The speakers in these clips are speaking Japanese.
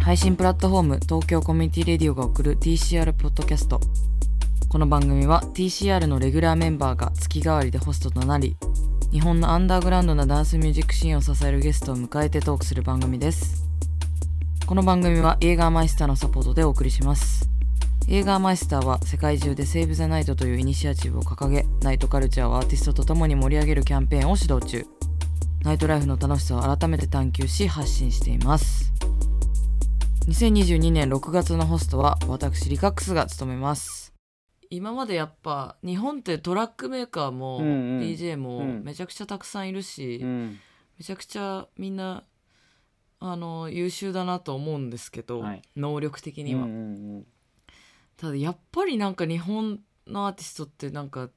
配信プラットフォーム東京コミュニティレディオが送る TCR ポッドキャスト。この番組は TCR のレギュラーメンバーが月替わりでホストとなり日本のアンダーグラウンドなダンスミュージックシーンを支えるゲストを迎えてトークする番組です。この番組は映画マイスターのサポートでお送りします。映画マイスターは世界中でセーブ・ザ・ナイトというイニシアチブを掲げナイトカルチャーをアーティストと共に盛り上げるキャンペーンを指導中。ナイトライフの楽しさを改めて探求し発信しています。2022年6月のホストは私リカックスが務めます。今までやっぱ日本ってトラックメーカーもうんうん。DJ もうん。めちゃくちゃたくさんいるし、うん。めちゃくちゃみんなあの優秀だなと思うんですけど、はい。能力的には、うんうんただやっぱりなんか日本のアーティストってなんか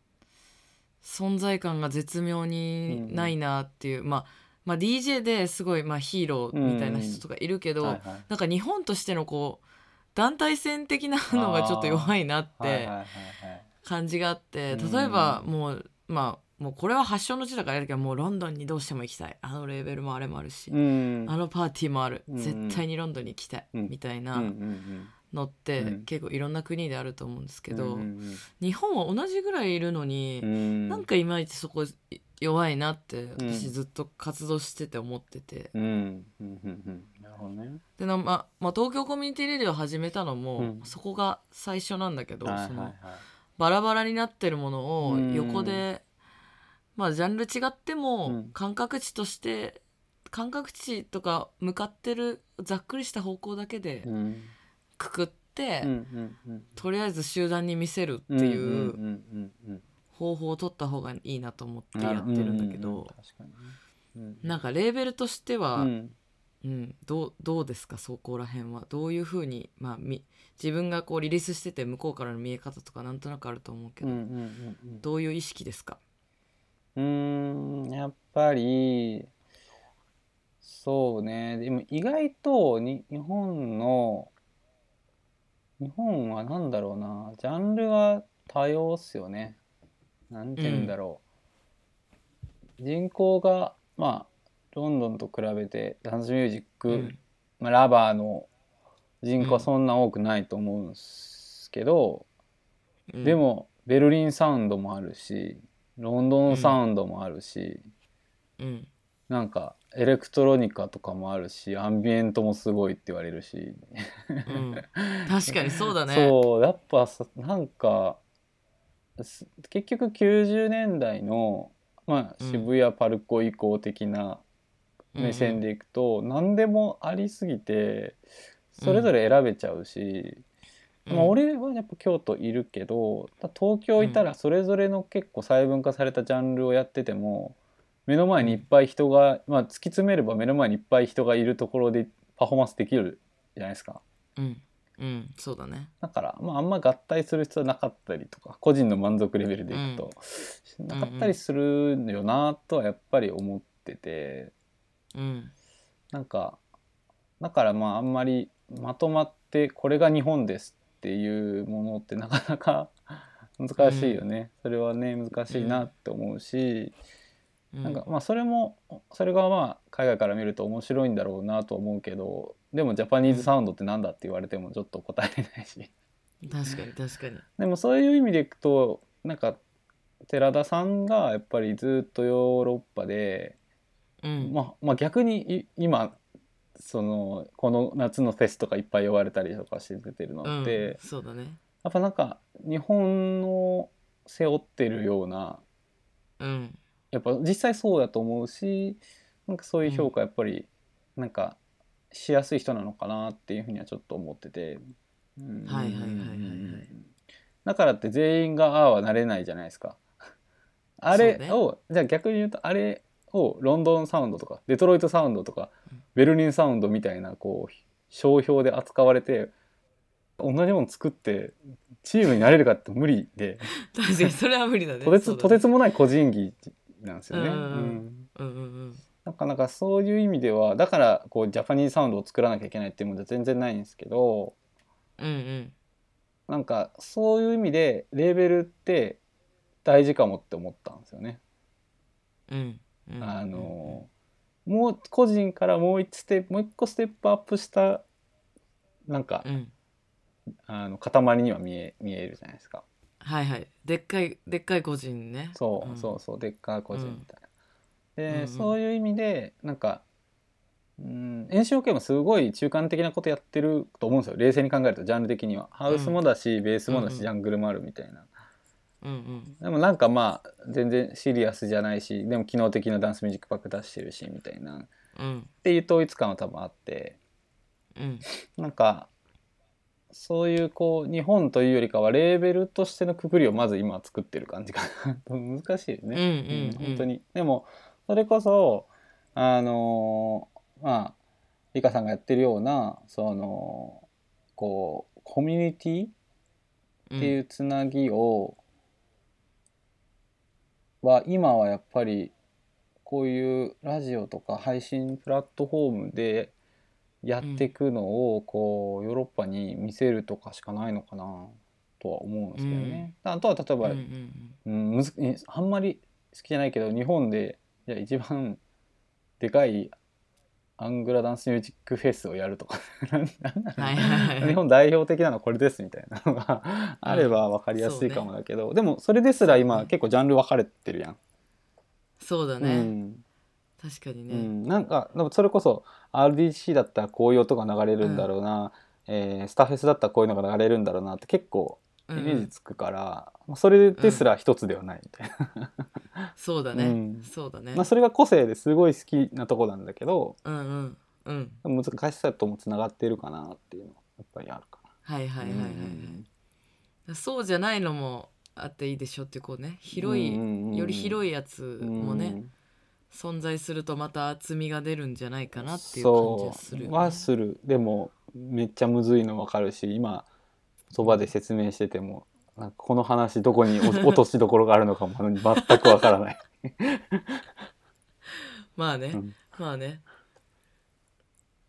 存在感が絶妙にないなっていう、まあまあ DJ ですごいまあヒーローみたいな人とかいるけど、うんはいはい。なんか日本としてのこう団体戦的なのがちょっと弱いなってはいはいはいはい。感じがあってうん。例えばもうまあもうこれは発祥の地だからやるけどもうロンドンにどうしても行きたい。あのレーベルもあれもあるし、うん。あのパーティーもある、うん。絶対にロンドンに行きたい、うんみたいうんうなんのって、うん。結構いろんな国であると思うんですけど、うんうん日本は同じぐらいいるのに、うん。なんかいまいちそこ弱いなって私うん。ずっと活動してて思ってて、うん。うんうんうん。なるほどね。でな、ままあ、東京コミュニティレディオを始めたのも、うん。そこが最初なんだけど、そのはいはい。はいバラバラになってるものをうん。横で、まあジャンル違っても、うん。感覚値として感覚値とか向かってるざっくりした方向だけでうんくくって、とりあえず集団に見せるってうんいう方法を取った方がいいなと思ってうんやってるんだけど、なんかレーベルとしては、うん。うん、どうどうですか？そこら辺は。どういうふうに、まあ、み自分がこうリリースしてて向こうからの見え方とかなんとなくあると思うけど、どういう意識ですか？うーんやっぱりそうね。でも意外とに日本の日本は何だろうな。ジャンルが多様っすよね。なんて言うんだろう、人口がまあロンドンと比べてダンスミュージック、うん。まあ、ラバーの人口はそんな多くないと思うんですけど、うん。でもベルリンサウンドもあるしロンドンサウンドもあるし、うん。なんかエレクトロニカとかもあるしアンビエントもすごいって言われるし、うん、確かにそうだね。そうやっぱさなんかす結局90年代の、まあ、うん。渋谷パルコ以降的な目線でいくと、何でもありすぎてそれぞれ選べちゃうし、うん。まあ、俺はやっぱ京都いるけど東京いたらそれぞれの結構細分化されたジャンルをやってても目の前にいっぱい人が、まあ、突き詰めれば目の前にいっぱい人がいるところでパフォーマンスできるじゃないですか。うん。うん。そうだね。だから、まあ、あんま合体する必要なかったりとか個人の満足レベルでいくと、なかったりするよなとはやっぱり思ってて。うん。なんかだからまああんまりまとまってこれが日本ですっていうものってなかなか難しいよね、それはね難しいなって思うし、うんなんかまあそれもそれがまあ海外から見ると面白いんだろうなと思うけどでもジャパニーズサウンドってなんだって言われてもちょっと答えれないし。確かに確かに。でもそういう意味でいくとなんか寺田さんがやっぱりずっとヨーロッパで、うん。まあ、まあ逆にい今そのこの夏のフェスとかいっぱい呼ばれたりとかして出てるのうんって、そうだね。やっぱなんか日本の背負ってるようなうんやっぱ実際そうだと思うしなんかそういう評価やっぱりなんかしやすい人なのかなっていうふうにはちょっと思ってて。うん。はいはいはいはいはい。だからって全員がああはなれないじゃないですか。あれを、じゃあ逆に言うとあれをロンドンサウンドとかデトロイトサウンドとか、うん。ベルリンサウンドみたいなこう商標で扱われて同じもの作ってチームになれるかって無理で。確かにそれは無理だね。とてつそうだね。とてつもない個人技なんですよね。なかなかそういう意味ではだからこうジャパニーズサウンドを作らなきゃいけないっていうものじゃ全然ないんですけどうんうん。なんかそういう意味でレーベルって大事かもって思ったんですよね。うんうん。あのもう個人からもう一ステップもう一個ステップアップしたなんか、うん。あの塊には見え見えるじゃないですかはいはい。でっかいでっかい個人ね。そう、ん。そうそうでっかい個人みたいな、で、うんうん。そういう意味でなんかうん炎症系もすごい中間的なことやってると思うんですよ。冷静に考えるとジャンル的には。ハウスもだし、ベースもだし、ジャングルもあるみたいな。うんうん。でもなんかまあ全然シリアスじゃないしでも機能的なダンスミュージックバック出してるしみたいな。っうん。ていう統一感は多分あって。うん。なんかそういうこう日本というよりかはレーベルとしてのくくりをまず今作ってる感じかな難しいよね、うんうんうん。本当に。でもそれこそあのーまあリカさんがやってるようなそのこうコミュニティうんっていうつなぎを、は今はやっぱりこういうラジオとか配信プラットフォームでやっていくのをこうヨーロッパに見せるとかしかないのかなとは思うんですけどね。あとは例えば、うんうんあんまり好きじゃないけど日本でいや一番でかいアングラダンスミュージックフェスをやるとか。日本代表的なのはこれですみたいなのがあれば分かりやすいかもだけど、でもそれですら今結構ジャンル分かれてるやん。そうだうねん確かにね。うん、なんかでもそれこそ RDC だったらこういう音が流れるんだろうな、えースタフェスだったらこういうのが流れるんだろうなって結構イうん。メージつくから、まあそれですら一つではないみたいな。そうだね。うん。そうだね。まあそれが個性ですごい好きなとこなんだけどうんうん。うん。難しさともつながってるかなっていうのはやっぱりあるかはいはいはいはいうんはい。そうじゃないのもあっていいでしょってこうね。広いうんうんうんより広いやつな。もね。うん存在するとまた厚みが出るんじゃないかなっていう感じはするよね。はする。でもめっちゃむずいの分かるし今そばで説明しててもなんかこの話どこに落 落としどころがあるのかも全く分からない。まあね、うん。まあね。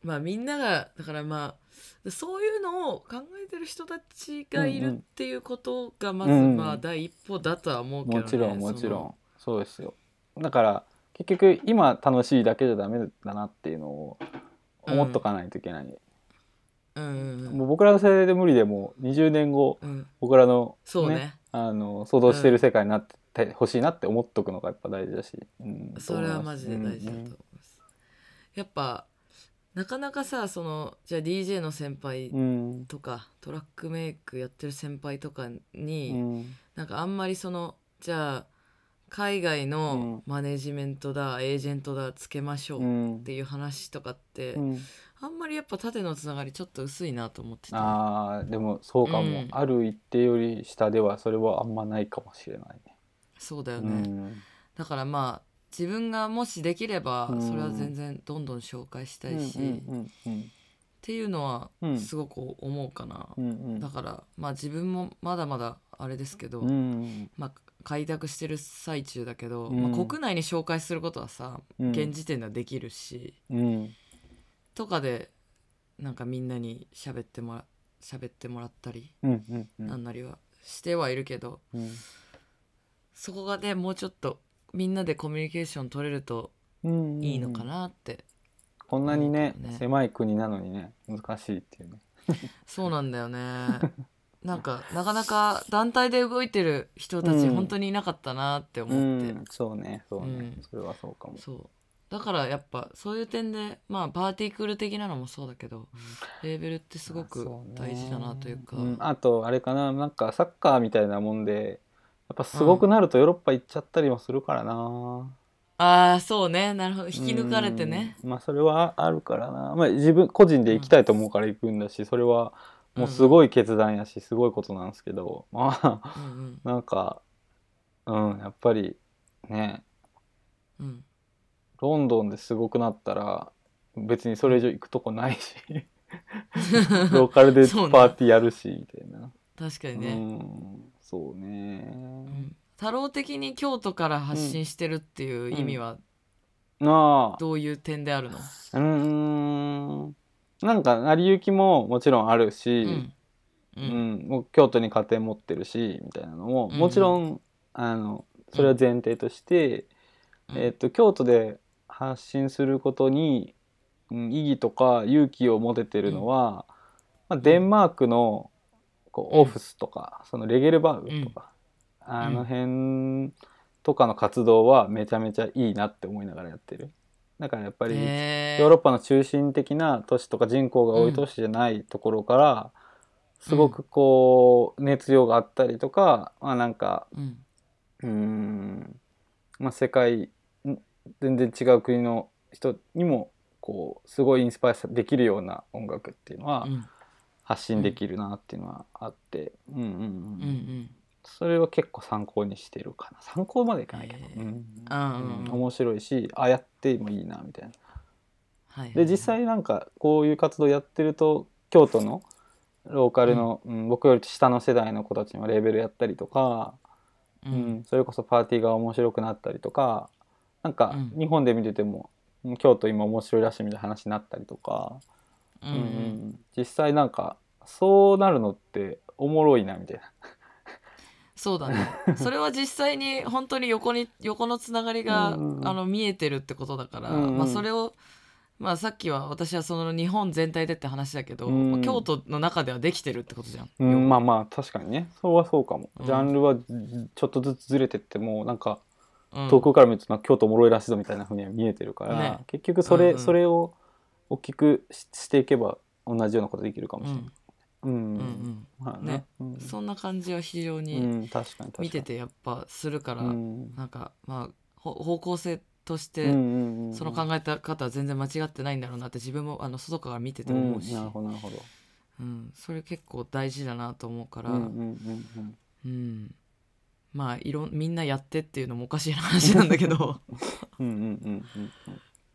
まあみんながだからまあそういうのを考えてる人たちがいるっていうことがまずうんうん。まあ第一歩だとは思うけどねもちろんもちろそんそうですよ。だから結局今楽しいだけじゃダメだなっていうのを思っとかないといけない、のうんうんもう僕らの世代で無理でも20年後うん。うん僕らの,、そうね。あの想像してる世界になってほしいなって思っとくのがやっぱ大事だし、うん。それはマジで大事だと思いうんます、やっぱなかなかさそのじゃあ DJ の先輩うん。とか、トラックメイクやってる先輩とかうに、ん。なんかあんまりそのじゃあ海外のマネジメントだ、エージェントだつけましょううん。っていう話とかって、うん。あんまりやっぱ縦のつながりちょっと薄いなと思ってて。あーでもそうかも、うん。ある一定より下ではそれはあんまないかもしれないね。そうだよね、うん。だからまあ自分がもしできればうん。それは全然どんどん紹介したいし、うんっていうのはうん。すごく思うかな、だからまあ自分もまだまだあれですけど、うん。まあ開拓してる最中だけど、うん。まあ、国内に紹介することはさ、うん。現時点ではできるしうん。とかでなんかみんなに喋ってもら喋ってもらったり、うんうんうん。なんなりはしてはいるけどうん。そこがねもうちょっとみんなでコミュニケーション取れるとうんいいのかなって、こんなにねね。狭い国なのにね難しいっていうね。そうなんだよね なんかなかなか団体で動いてる人たちうん。本当にいなかったなって思うって、んそうねそうね、うん。それはそうかも。そう。だからやっぱそういう点でまあパーティークル的なのもそうだけど、レーベルってすごく大事だなというか。んあとあれかななんかサッカーみたいなもんでやっぱすごくなるとヨーロッパ行っちゃったりもするからな、ああそうね。なるほど。引き抜かれてね。うん。まあそれはあるからな、まあ、自分個人で行きたいと思うから行くんだしそれはもうすごい決断やしすごいことなんですけどまあうんうん。なんかうんやっぱりね。うん。ロンドンですごくなったら別にそれ以上行くとこないし ローカルでパーティーやるしみたいな。う確かにね、んそうね。うん。太郎的に京都から発信してるっていう意味はなあ。どういう点であるの、うーんなんか成り行きももちろんあるし、うん。ううんう京都に家庭持ってるしみたいなのも、うんもちろんあのそれは前提として、うん。えっと京都で発信することに、うん、意義とか勇気を持ててるのは、まあ、デンマークのこううん。オフスとか、そのレゲルバウグとか、あの辺とかの活動はめちゃめちゃいいなって思いながらやってる。だからやっぱりヨーロッパの中心的な都市とか人口が多い都市じゃないところから、すごくこう熱量があったりとか、まあなんかうん。うーんまあ世界ん全然違う国の人にもこうすごいインスパイアできるような音楽っていうのはうん。発信できるなっていうのはあって、うんうんうん。うんうんそれは結構参考にしてるかな。参考までいかないけど、へー。うん。うんうん。面白いしあやってもいいなみたいな。はいで実際なんかこういう活動やってると京都のローカルの、うん。僕より下の世代の子たちもレーベルやったりとか、ううん。んそれこそパーティーが面白くなったりとかなんかうん。日本で見てても、うん京都今面白いらしいみたいな話になったりとか、うんううんん。実際なんかそうなるのっておもろいなみたいな。そうだね。それは実際に本当に横に横のつながりが、うんうんあの見えてるってことだから、うんうん。まあ、それを、まあ、さっきは私はその日本全体でって話だけど、うんまあ京都の中ではできてるってことじゃん。うん、まあまあ確かにね。それはそうかも、うん。ジャンルはちょっとずつずれてってもなんかうん遠くから見ると京都おもろいらしいぞみたいなふうには見えてるから、ね。結局それ,、うんうん。それを大きくししていけば同じようなことできるかもしれない。うん。うんうん。まあね。うん。そんな感じは非常うに見ててやっぱするから、うん。なんかまあほ方向性としうんてうんうん。その考え方は全然間違ってないんだろうなって自分もあの外から見てて思うし、うん。なるほどなるほど。うん、それ結構大事だなと思うから、うんうんうんうん、まあいろんみんなやってっていうのもおかしい話なんだけど。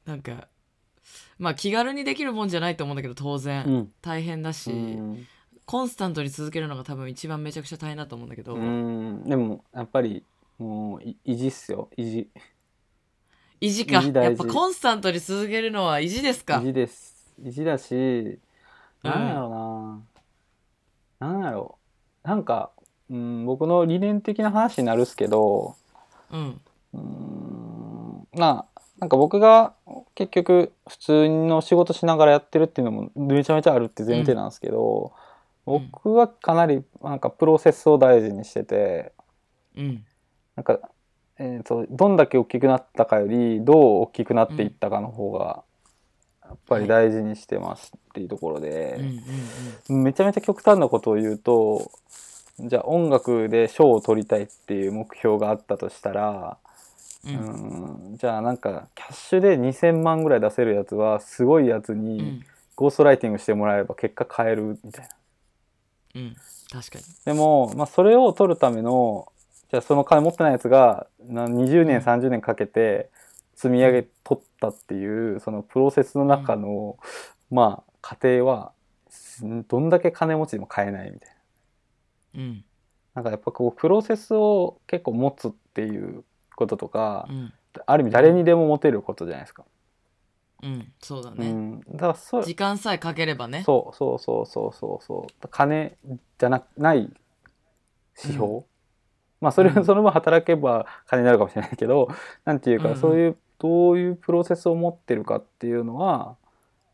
なんかまあ気軽にできるもんじゃないと思うんだけど当然、うん。うん大変だし、うんコンスタントに続けるのが多分一番めちゃくちゃ大変だと思うんだけど、うん。でもやっぱりもうい維持っすよ。維持意地か。やっぱコンスタントに続けるのは意地ですか。維持です。維持だしなんやろうな、なんやろ。うなんか、うん、僕の理念的な話になるっすけど。うん。うーん。まあなんか僕が結局普通の仕事しながらやってるっていうのもめちゃめちゃあるって前提なんですけど、うん僕はかなりなんかプロセスを大事にしててうん。なんか、えー、とどんだけ大きくなったかよりどう大きくなっていったかの方がやっぱり大事にしてますっていうところうんで、うん。めちゃめちゃ極端なことを言うとじゃあ音楽で賞を取りたいっていう目標があったとしたら、うん。うんうんじゃあなんかキャッシュで2,000万ぐらい出せるやつはすごいやつうにん。ゴーストライティングしてもらえば結果変えるみたいな。うん確かに。でも、まあ、それを取るためのじゃあその金持ってないやつがな20年うん。30年かけて積み上げ取ったっていうそのプロセスの中の、まあ過程はんどんだけ金持ちでも買えないみたいな。うん。なんかやっぱこうプロセスを結構持つっていうこととか、うん。ある意味誰にでも持てることじゃないですか。うんそうだね、うん、だからそ時間さえかければね。そうそうそうそう。そうそう金じゃなない指標、うまあそれ、うん。その分働けば金になるかもしれないけど なんていうか、うんうん。そういうどういうプロセスを持ってるかっていうのは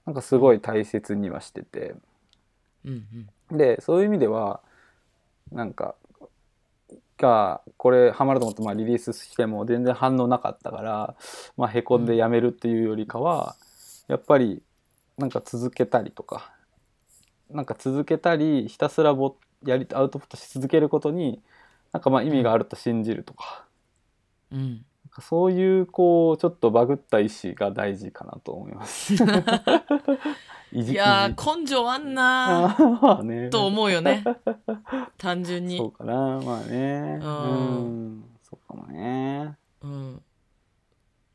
なんかすごい大切にはしてて。うんうん。でそういう意味ではなんかがこれハマると思ってまあリリースしても全然反応なかったから、まあ、へこんでやめるっていうよりかは、やっぱりなんか続けたりとかなんか続けたりひたすらぼやりアウトプットし続けることになんかまあ意味があると信じるとか,、うんそういうこうちょっとバグった意志が大事かなと思います。いや根性あんなあーまあね。と思うよね。単純に。そうかな。まあね。ううんん。そうかもね。うん、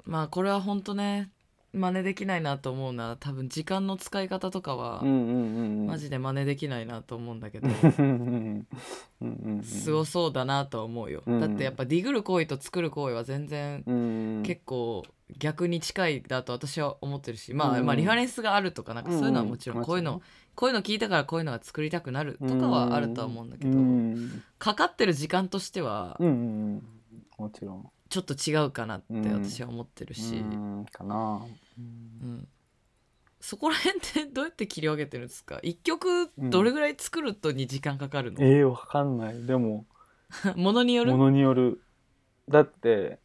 まあこれは本当ね真似できないなと思うな多分時間の使い方とかはうんうんうんうん。マジで真似できないなと思うんだけど、すごそうだなとは思うよ、うんだってやっぱディグる行為と作る行為は全然うん結構逆に近いだと私は思ってるし、まあ、うんまあリファレンスがあるとかなんかそういうのはもちろんうん。こういうのこういうの聞いたからこういうのが作りたくなるとかはあるとは思うんだけど、うんかかってる時間としてはうんもちろん。ちょっと違うかなって私は思ってるし、うん。かなうん。そこら辺ってどうやって切り分けてるんですか？一曲どれぐらい作るとに時間かかるの、えー、わかんない。でも ものによる？ものによる。だって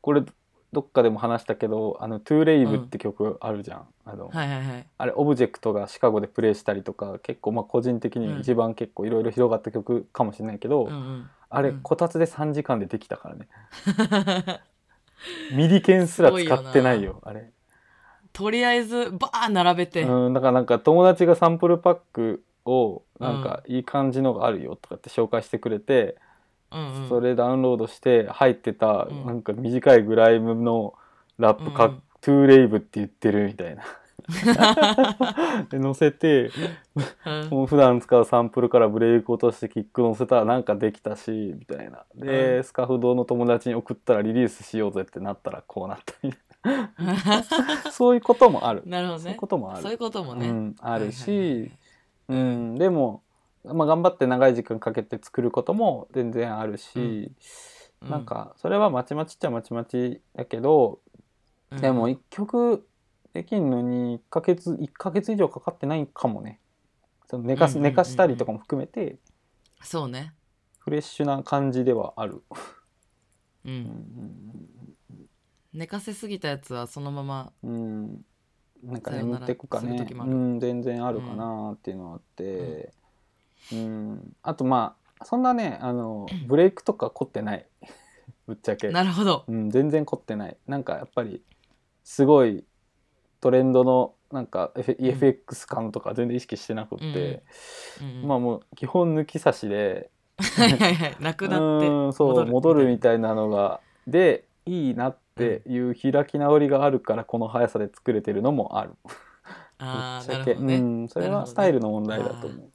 これどっかでも話したけど「あのトゥーレイブって曲あるじゃん、あのはいはいはい。あれオブジェクトがシカゴでプレイしたりとか結構まあ個人的に一番結構いろいろ広がった曲かもしれないけど、うんうん。あれうん。こたつで3時間でできたからね。ミディケンすら使ってないよあれとりあえずバー並べて、うんだからなんか友達がサンプルパックをなんかいい感じのがあるよとかって紹介してくれて、うんうん。それダウンロードして入ってたうん。なんか短いグライムのラップか、うんうん。トゥーレイブって言ってるみたいな。で載せてうん。もう普段使うサンプルからブレイク落としてキック載せたらなんかできたしみたいな。で、うん。スカフ堂の友達に送ったらリリースしようぜってなったらこうなったみたいな そういうこともある、なるほどね。そういうこともある。そういうこともね、うん、あるし、はいはいはいうん、でも、まあ、頑張って長い時間かけて作ることも全然あるし、うん。なんかそれはまちまちっちゃまちまちだけど、うん。でも一曲できんのに1ヶ月1ヶ月以上かかってないかもね。その寝かすうんうん寝かしたりとかも含めてそうね。フレッシュな感じではある。ううんん寝かせすぎたやつはそのままうん。うんなんか眠ってくかね。うん、全然あるかなっていうのはあって、うん。あとまあそんなねあのブレイクとか凝ってない。ぶっちゃけ、なるほど。うん、全然凝ってない。なんかやっぱりすごいトレンドのなんか F- FX 感とか全然意識してなくって、うん。うん。まあもう基本抜き差しで。はいはいはい。なくなってうんそう戻るみたいな。のがでいいなっていう開き直りがあるからこの速さで作れてるのもある。ああなるほどね、うん、それはスタイルの問題だと思う。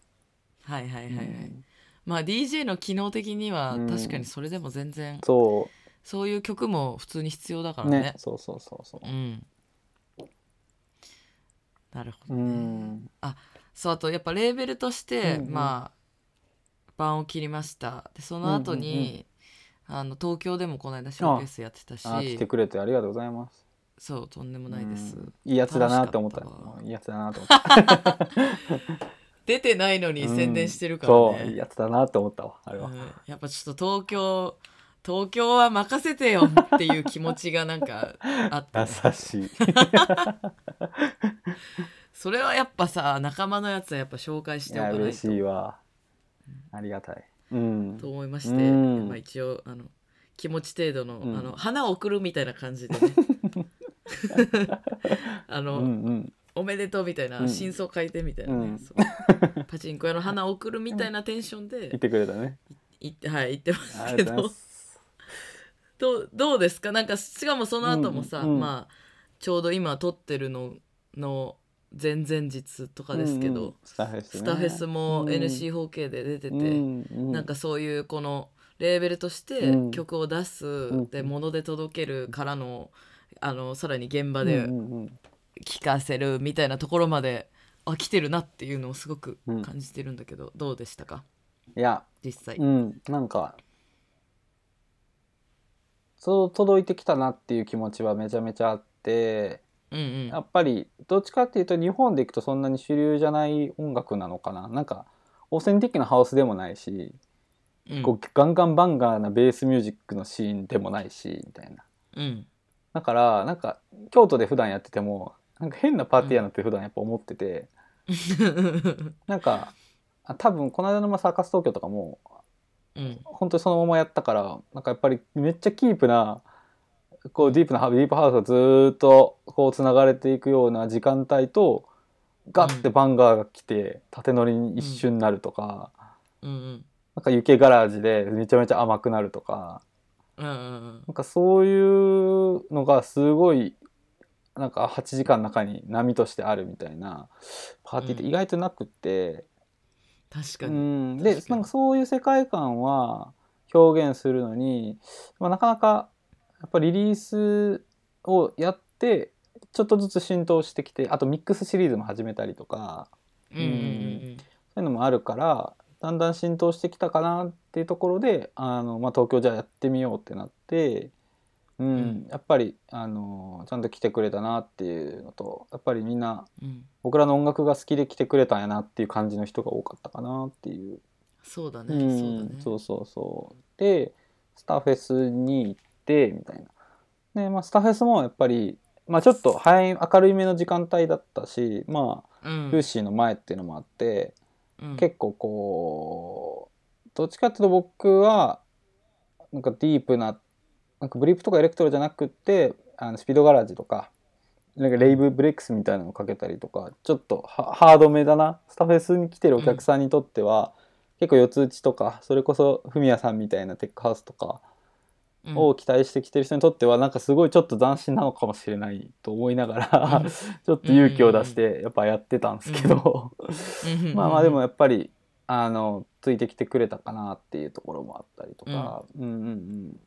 はいはいはいはい、うん。まあ DJ の機能的にはうん。確かにそれでも全然、そそういう曲も普通に必要だからうね。ねそうそうそうそう。う。ん。なるほどうね、んそうあとやっぱレーベルとして、うんうん。まあ版を切りました。でその後に、あの東京でもこの間ショーケースやってたしあ来てくれてありがとうございます。そうとんでもないです、うんいいやつだなって思った。いいやつだなと思った。出てないのにうん宣伝してるからそういいね、やつだなって思ったわあれは。うんやっぱちょっと東京東京は任せてよっていう気持ちがなんかあってね、優しい。それはやっぱさ仲間のやつはやっぱ紹介しておかない嬉しいとわ。ありがたい。うん。と。思いまして、うん。まあ、一応あの気持ち程度の,、うん。あの花を送るみたいな感じでね。あの、うんうん。おめでとうみたいな、うん。真相書いてみたいなね、うん。パチンコ屋の花を送るみたいなテンション言っでてくれたね。行ってはい行ってまあすけど。どうどうですか？なんかしかもその後もさ、うんうん。まあちょうど今撮ってるのの前々日とかですけど、うんうん。スタフェスね。スタフェスもうん。NC4K で出てて、うんうん。なんかそういうこのレーベルとしてうん。曲を出す、んで物で届けるからのあのさらに現場うんでうんうん。聴かせるみたいなところまで、あ来てるなっていうのをすごくうん。感じてるんだけど、どうでしたか？いや、実際、うん、なんかそう届いてきたなっていう気持ちはめちゃめちゃあってうん、うん。やっぱりどっちかっていうと日本でいくとそんなに主流じゃない音楽なのかな。なんかオーセンティックなハウスでもないし、うん。こうガンガンバンガーなベースミュージックのシーンでもないしみたいな。うん。だからなんか京都で普段やっててもなんか変なパーティーやなって普段やっぱ思ってて、なんかあ多分この間のまあサーカス東京とかもうん。本当にそのままやったからなんかやっぱりめっちゃキープなこうディープなディープハウスがずーっとこうつながれていくような時間帯とガッてバンガーが来て縦乗りに一瞬なるとか、うん。うんなんか雪ガラージでめちゃめちゃ甘くなるとかうんうんなんかそういうのがすごいなんか8時間の中に波としてあるみたいなパーティーって意外となくって。う確かに、ん、でなんかそういう世界観は表現するのに、まあ、なかなかやっぱリリースをやってちょっとずつ浸透してきてあとミックスシリーズも始めたりとかうんうんうんそういうのもあるからだんだん浸透してきたかなっていうところであの、まあ、東京じゃあやってみようってなってうんうん。やっぱり、あのちゃんと来てくれたなっていうのとやっぱりみんなうん。僕らの音楽が好きで来てくれたんやなっていう感じの人が多かったかなっていう。そうだね、うんそうだね。そうそうそう。でスターフェスに行ってみたいな。で、まあ、スターフェスもやっぱり、まあ、ちょっと早い明るいめの時間帯だったしまあうん。ルーシーの前っていうのもあって、うん。結構こうどっちかっていうと僕はなんかディープななんかブリップとかエレクトロじゃなくってあのスピードガラージとかなんかレイブブレックスみたいなのをかけたりとかちょっとハハードめだなスタフェスに来てるお客さんにとっては、結構四つ打ちとかそれこそフミヤさんみたいなテックハウスとかうんを期待してきてる人にとってはなんかすごいちょっと斬新なのかもしれないと思いながら、うん。ちょっと勇気を出してやっぱやってたんですけど、うん。まあまあでもやっぱりあのついてきてくれたかなっていうところもあったりとか、うん、うんうん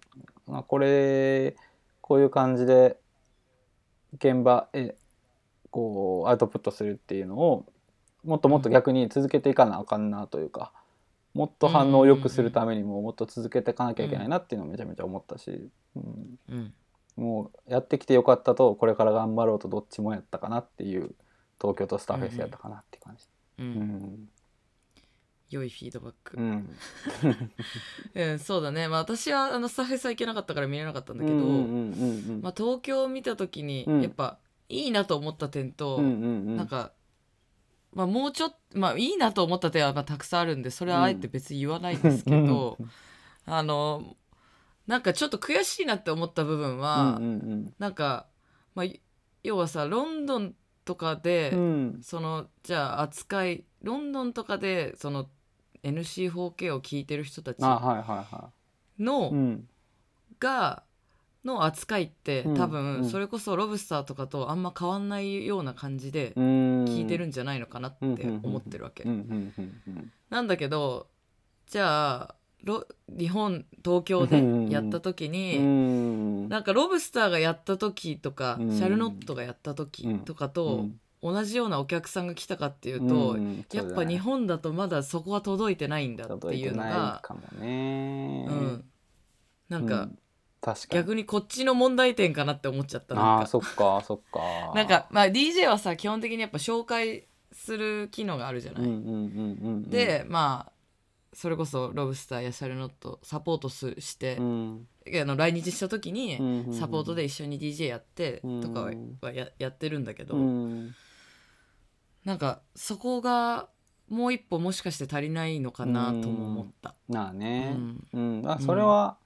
まあこれこういう感じで現場へこうアウトプットするっていうのをもっともっと逆に続けていかなあかんなというか、もっと反応を良くするためにももっと続けていかなきゃいけないなっていうのをめちゃめちゃ思ったし、うん、うん。もうやってきてよかったとこれから頑張ろうとどっちもやったかなっていう東京とスターフェスやったかなっていう感じ。ううん。ん良いフィードバック、うん。うん、そうだね。まあ私はあのスタッフェスは行けなかったから見れなかったんだけど、東京を見た時にうん。やっぱいいなと思った点と、うんうんうん。なんか、まあ、もうちょっとまあいいなと思った点はまあたくさんあるんでそれはあえて別に言わないんですけど、あのなんかちょっと悔しいなって思った部分は、うんうんなんか、まあ、要はさロンドンとかで、うん。うんそのじゃあ扱いロンドンとかでその NC4K を聞いてる人たちあはいはいはの、いうん。がの扱いってうん多分うん。それこそロブスターとかとあんま変わんないような感じで聞聞いてるんじゃないのかなって思ってるわけ。なんだけどじゃあロ日本東京でやった時うにん。なんかロブスターがやった時とかうん。シャルノットがやった時とかと同じようなお客さんが来たかっていうとうんやっぱ日本だとまだそこは届いてないんだっていうのがうん。なんかうん確かに。逆にこっちの問題点かなって思っちゃったなんか。ああそっかそっか。なんかまあ DJ はさ基本的にやっぱ紹介する機能があるじゃない。うんうんうんうんうんでまあそれこそロブスターやシャルノットサポートすしてう、ん。あの来日した時にうんうんサポートで一緒に DJ やってうん。とかははややってるんだけど、うん。なんかそこがもう一歩もしかして足りないのかなとも思った。まあね。うん。うん、あそれは、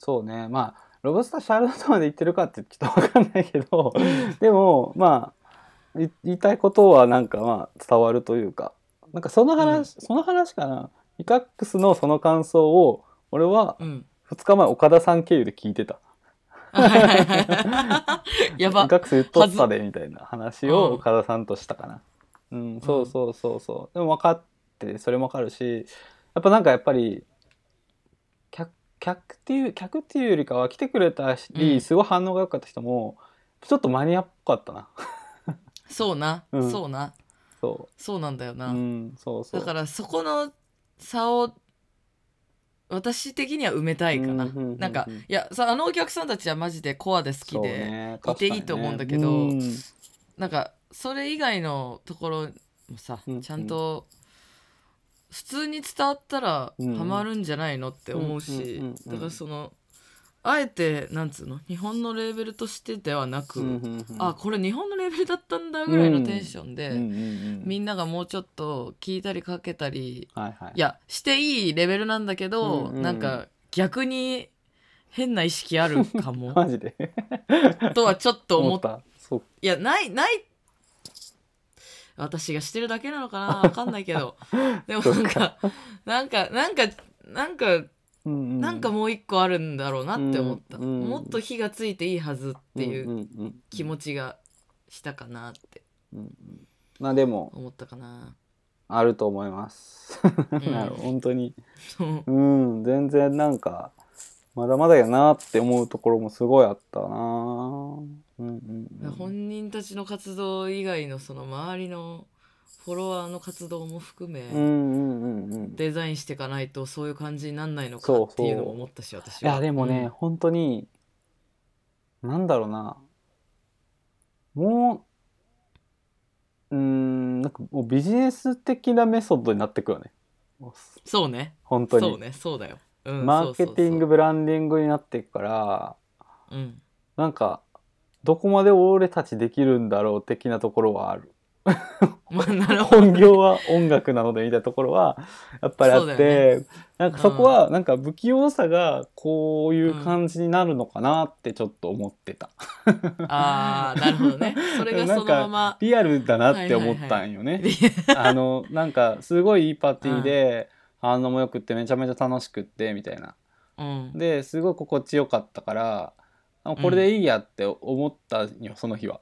そうね。まあロブスターシャーロットまで行ってるかってちょっと分かんないけどでもまあい言いたいことはなんかまあ伝わるというか。なんかその話、その話かな。イカックスのその感想を俺はうん、2日前岡田さん経由で聞いてた。やば。イカックス言っとったでみたいな話うん。を岡田さんとしたかな。うん、そうそうそうそう。でも分かってそれも分かるしやっぱなんかやっぱり客客っていう客っていうよりかは来てくれたり、うん。すごい反応が良かった人もちょっとマニアっぽかったな。そうな、うん。そうな。そそうなんだよう。な。うん、そうそう。だからそこの差を私的には埋めたいかな、うんうんなんかいやさあのお客さんたちはマジでコアで好きで、ね。いていいと思うんだけどねなんかそれ以外のところもさ、うんうん。ちゃんと普通に伝わったらうんうん。ハマるんじゃないのって思うし、うんうんうんうん。だからそのあえてなんつうの日本のレーベルとしてではなく、うんうんうん。あこれ日本のレーベルだったんだぐらいのテンションで、うんうんうん。みんながもうちょっと聞いたりかけたりはいはい。いやしていいレベルなんだけど、うんうんなんか逆に変な意識あるかも。マジで。とはちょっと思った。いやないない私がしてるだけなのかな？わかんないけど。でもなんかなんかなんかなんかうんうん。なんかもう一個あるんだろうなって思った、うんうんもっと火がついていいはずっていう気持ちがしたかなってうんうんまあでも思ったかな、あると思います。ん。なる本当に。うん。全然なんかまだまだやなって思うところもすごいあったな。うんうんうん。本人たちの活動以外のその周りのフォロワーの活動も含め、うんうんうんうん。いデザインしていかないとそういう感じになんないのかっていうのも思ったし私は。やでもね、本当になんだろうな。もううーんなんかもうビジネス的なメソッドになってくよね。そうね。本当に。そうね。そうだよ、うん、マーケティングブランディングになっていくからうん。なんかどこまで俺たちできるんだろう的なところはある。まあなるほど本業は音楽なのでみたいなところはやっぱりあって、なんかそこはなんか不器用さがこういう感じになるのかなってちょっと思ってた、ああなるほどね。それがそのまま。リアルだなって思ったんよね、あのなんかすごいいいパーティーで反応もよくってめちゃめちゃ楽しくってみたいな。うん。ですごい心地よかったからあこれでいいやって思ったんよその日は。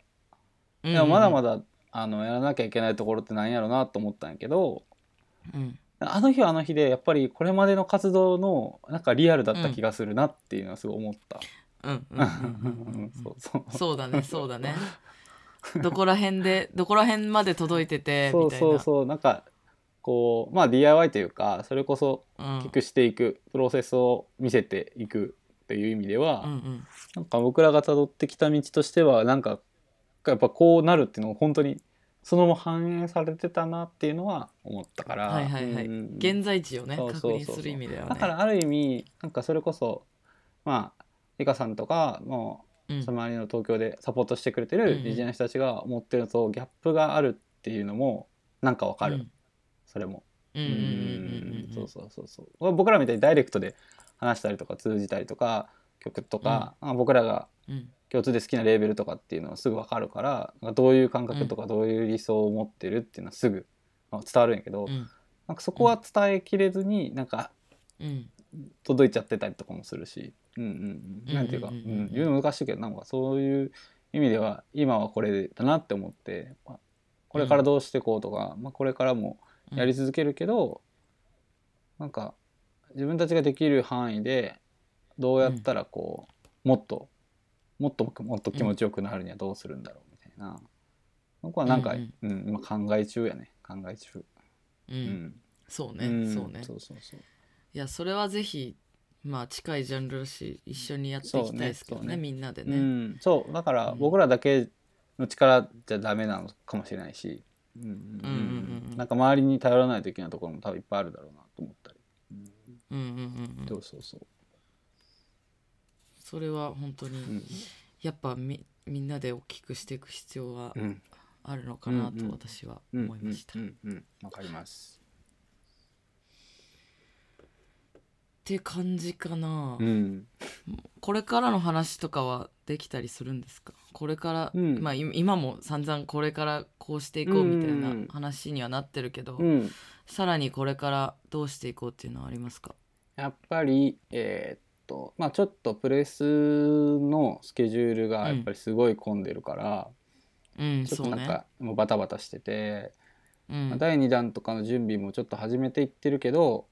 うん。でもまだまだあのやらなきゃいけないところってなんやろうなと思ったんやけどうん。あの日はあの日でやっぱりこれまでの活動のなんかリアルだった気がするなっていうのはすごい思った。そうそう。そうだねそうだね。どこら辺でどこら辺まで届いててそうみたいな。そうそうなんかこうまあ DIY というかそれこそきくしていくプロセスを見せていくっていう意味では、うんうん。なんか僕らが辿ってきた道としてはなんかやっぱこうなるっていうのが本当にそのまま反映されてたなっていうのは思ったから。はいはいはい。うん。現在地をね確認する意味ではね。だからある意味なんかそれこそまあリカさんとかもうその周りの東京でサポートしてくれてるビジネス人たちが思ってるのとギャップがあるっていうのもなんかわかる、うん。それも。そうそうそうそう。僕らみたいにダイレクトで話したりとか通じたりとか曲とか、まあ僕らがうん。共通で好きなレーベルとかっていうのはすぐ分かるからなんかどういう感覚とかどういう理想を持ってるっていうのはすぐまあ伝わるんやけど、うん。なんかそこは伝えきれずになんかうん。届いちゃってたりとかもするし、うんうんていうか、ううんん。うんうんうん。言うの難しいけどなんかそういう意味では今はこれだなって思ってまあこれからどうしていこうとか、まあ、これからもやり続けるけど、なんか自分たちができる範囲でどうやったらこう、もっともっともっと気持ちよくなるにはどうするんだろうみたいな。僕はなんか、ううん。ん今考え中やね。考え中。ううん。んそうねん。そうね。そうそうそう。いやそれはぜひまあ近いジャンルだし一緒にやっていきたいですけどねね。ねうみんなでね。ん、そう。だからうん。僕らだけの力じゃダメなのかもしれないし、うん。うんうんうんうん。なんか周りに頼らないといけないところも多分いっぱいあるだろうなと思ったり、うんうんうんそうそうそう、それは本当にうん。やっぱみみんなで大きくしていく必要はうん、あるのかなと私はうん。思いました。っうんうん。わかります。て感じかな、うん。これからの話とかはできたりするんですか？これから、うん。まあい今も散々これからこうしていこうみたいな話にはなってるけど、うんさらにこれからどうしていこうっていうのはありますか？やっぱりえーっとまあちょっとプレスのスケジュールがやっぱりすごい混んでるから、うんちょっとなんかもうバタバタしてて、うん。まあ第2弾とかの準備もちょっと始めていってるけど、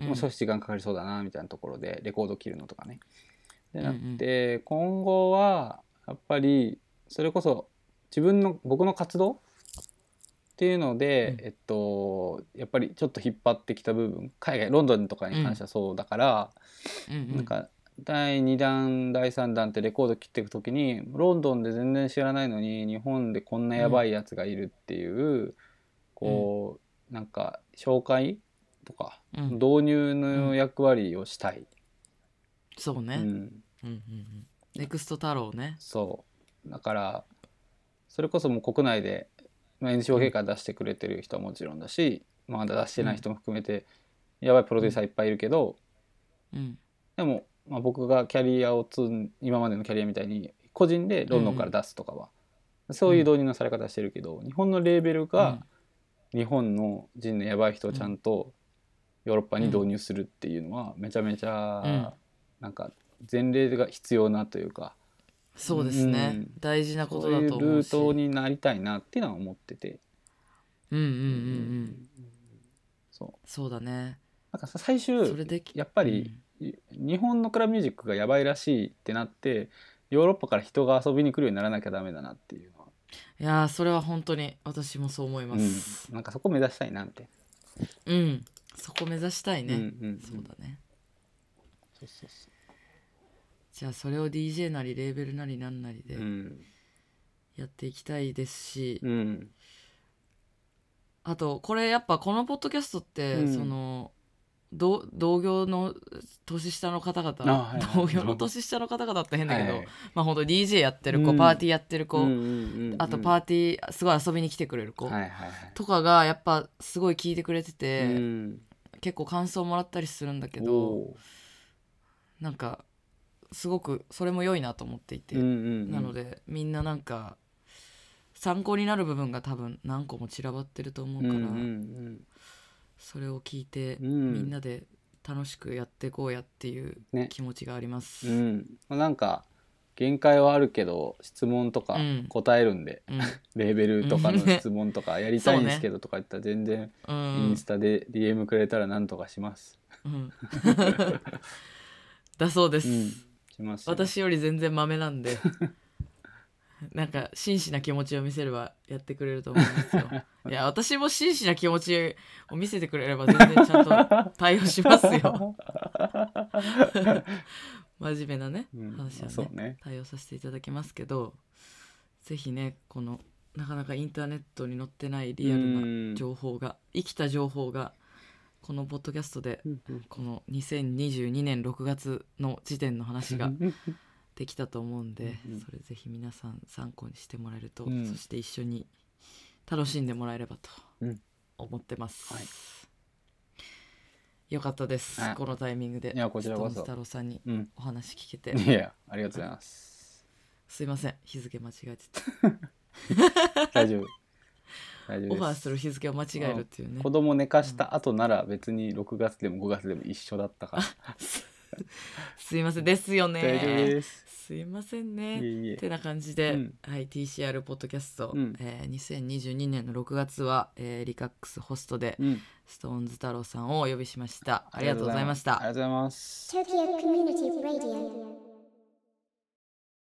うん。もう少し時間かかりそうだなみたいなところでレコード切るのとかね。でうんうなん。って今後はやっぱりそれこそ自分の僕の活動っていうので、うん。えっとやっぱりちょっと引っ張ってきた部分海外ロンドンとかに関してはそうだから、うんうん。なんか第2弾第3弾ってレコード切っていく時にロンドンで全然知らないのに日本でこんなやばいやつがいるっていう、こうなんか紹介とか、うん。導入の役割をしたい。そうね、うん。うんうんうん。ネクスト太郎ね。そう。だからそれこそもう国内で、まあ、NCOK から出してくれてる人はもちろんだし、まだ出してない人も含めて、やばいプロデューサーいっぱいいるけど、うん。でも、まあ、僕がキャリアを積ん今までのキャリアみたいに個人でロンドンから出すとかは、そういう導入のされ方してるけど、日本のレーベルが日本の人のやばい人をちゃんとヨーロッパに導入するっていうのはめちゃめちゃなんか前例が必要なというか、そうですね、うん。大事なことだそういうと思うしルートになりたいなっていうのは思ってて、うんうんうんうんそう。そうだね。なんかさ最それ終できやっぱり、日本のクラブミュージックがやばいらしいってなってヨーロッパから人が遊びに来るようにならなきゃダメだなっていうのは、いやーそれは本当に私もそう思います。うん、なんかそこ目指したいなって、うん、そこ目指したいね、うんうんうん。そうだね。そうそうそじゃあそれを DJ なりレーベルなりなんなりでうん。やっていきたいですし、うん。あとこれやっぱこのポッドキャストって、うん。その同同業の年下の方々、あはいはい。同業の年下の方々って変だけど、はいはい。まあ本当 DJ やってる子、うん。パーティーやってる子、うんあとパーティーすごい遊びに来てくれる子、はいはいはい。とかがやっぱすごい聞いてくれてて、うん。結構感想もらったりするんだけどおなんかすごくそれも良いなと思っていて、ーうんうんうん。なのでみんななんか参考になる部分が多分何個も散らばってると思うから、うんうんそれを聞いて、うん。みんなで楽しくやっていこうやっていうね。気持ちがあります。うん。うんまあなんか限界はあるけど質問とかうん。答えるんで、うん。レーベルとかの質問とかやりたいんですけどとか言ったら全然うん。インスタで DM くれたら何とかします。うん。だそうです、うん、しますよ。私より全然マメなんで なんか真摯な気持ちを見せればやってくれると思いますよ いや私も真摯な気持ちを見せてくれれば全然ちゃんと対応しますよ 真面目なねうん話はねそうね。対応させていただきますけどぜひねこのなかなかインターネットに載ってないリアルうんな情報が生きた情報がこのポッドキャストでうんうん。この2022年6月の時点の話ができたと思うんでうんうん。それぜひ皆さん参考にしてもらえると、うん。そして一緒に楽しんでもらえればとうん。思ってます、はい。よかったです、はい。このタイミングで。いやこちらこそ。太郎さんにうん。お話聞けて。いや、ありがとうございます。すいません。日付間違えてた。大丈夫。オファーする日付を間違えるっていうね。子供寝かした後なら別に6月でも5月でも一緒だったから。すいません。ですよね。大丈夫です。すいませんね。いえいえ。てな感じで、うん。はい、TCR ポッドキャスト、うん。えー2022年の6月は、えーリカックスホストで、うん。ストーンズ太郎さんをお呼びしました。ありがとうございました。ありがとうございます。